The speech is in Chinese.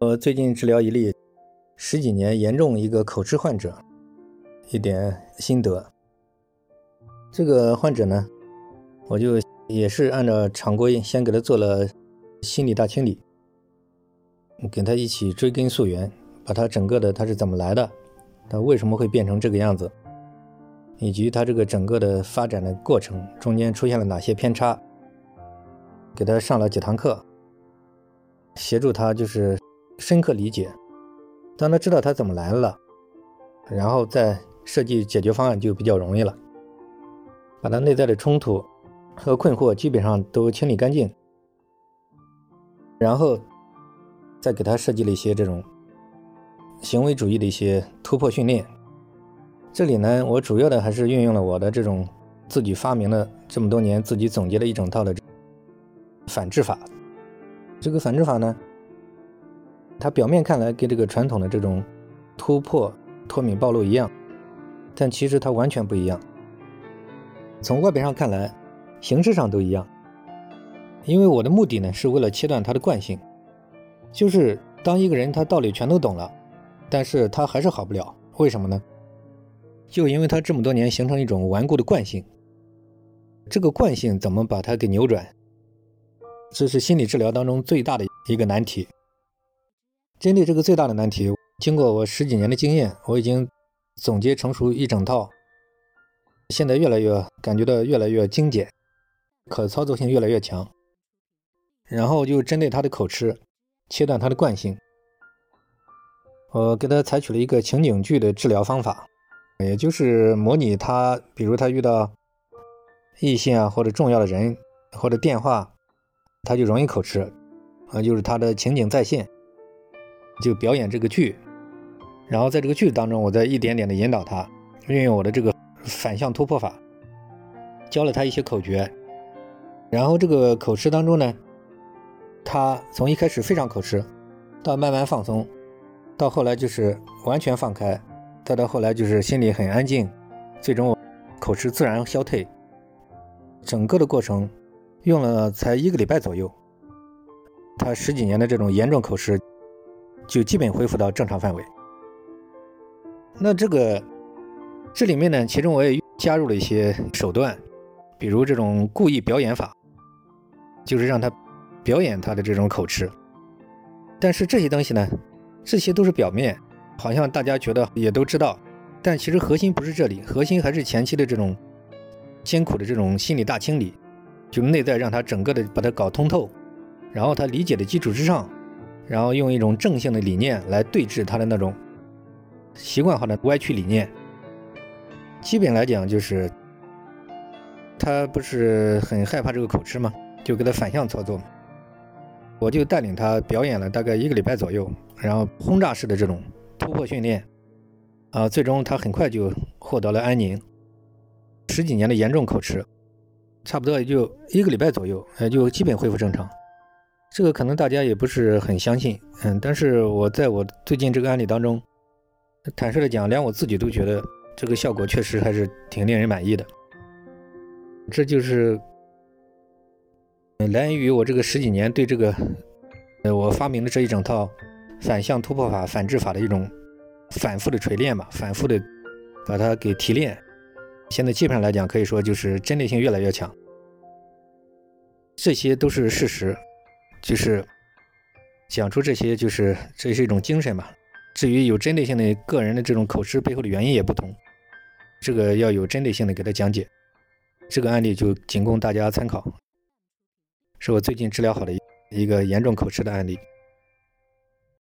我最近治疗一例十几年严重一个口吃患者，一点心得。这个患者呢，我就也是按照常规先给他做了心理大清理，跟他一起追根溯源，把他整个的他是怎么来的，他为什么会变成这个样子，以及他这个整个的发展的过程中间出现了哪些偏差，给他上了几堂课，协助他就是。深刻理解，当他知道他怎么来了，然后再设计解决方案就比较容易了。把他内在的冲突和困惑基本上都清理干净，然后再给他设计了一些这种行为主义的一些突破训练。这里呢，我主要的还是运用了我的这种自己发明的这么多年自己总结了一整套的反制法。这个反制法呢。它表面看来跟这个传统的这种突破脱敏暴露一样，但其实它完全不一样。从外表上看来，形式上都一样。因为我的目的呢，是为了切断他的惯性，就是当一个人他道理全都懂了，但是他还是好不了，为什么呢？就因为他这么多年形成一种顽固的惯性。这个惯性怎么把它给扭转？这是心理治疗当中最大的一个难题。针对这个最大的难题，经过我十几年的经验，我已经总结成熟一整套，现在越来越感觉到越来越精简，可操作性越来越强。然后就针对他的口吃，切断他的惯性。我给他采取了一个情景剧的治疗方法，也就是模拟他，比如他遇到异性啊，或者重要的人，或者电话，他就容易口吃，啊，就是他的情景再现。就表演这个剧，然后在这个剧当中，我再一点点的引导他，运用我的这个反向突破法，教了他一些口诀，然后这个口吃当中呢，他从一开始非常口吃，到慢慢放松，到后来就是完全放开，再到后来就是心里很安静，最终口吃自然消退，整个的过程用了才一个礼拜左右，他十几年的这种严重口吃。就基本恢复到正常范围。那这个这里面呢，其中我也加入了一些手段，比如这种故意表演法，就是让他表演他的这种口吃。但是这些东西呢，这些都是表面，好像大家觉得也都知道，但其实核心不是这里，核心还是前期的这种艰苦的这种心理大清理，就内在让他整个的把它搞通透，然后他理解的基础之上。然后用一种正性的理念来对峙他的那种习惯化的歪曲理念。基本来讲，就是他不是很害怕这个口吃吗？就给他反向操作嘛。我就带领他表演了大概一个礼拜左右，然后轰炸式的这种突破训练，啊，最终他很快就获得了安宁。十几年的严重口吃，差不多也就一个礼拜左右，也就基本恢复正常。这个可能大家也不是很相信，嗯，但是我在我最近这个案例当中，坦率的讲，连我自己都觉得这个效果确实还是挺令人满意的。这就是来源于我这个十几年对这个，呃，我发明的这一整套反向突破法、反制法的一种反复的锤炼吧，反复的把它给提炼。现在基本上来讲，可以说就是针对性越来越强。这些都是事实。就是讲出这些，就是这是一种精神吧。至于有针对性的个人的这种口吃背后的原因也不同，这个要有针对性的给他讲解。这个案例就仅供大家参考，是我最近治疗好的一个严重口吃的案例。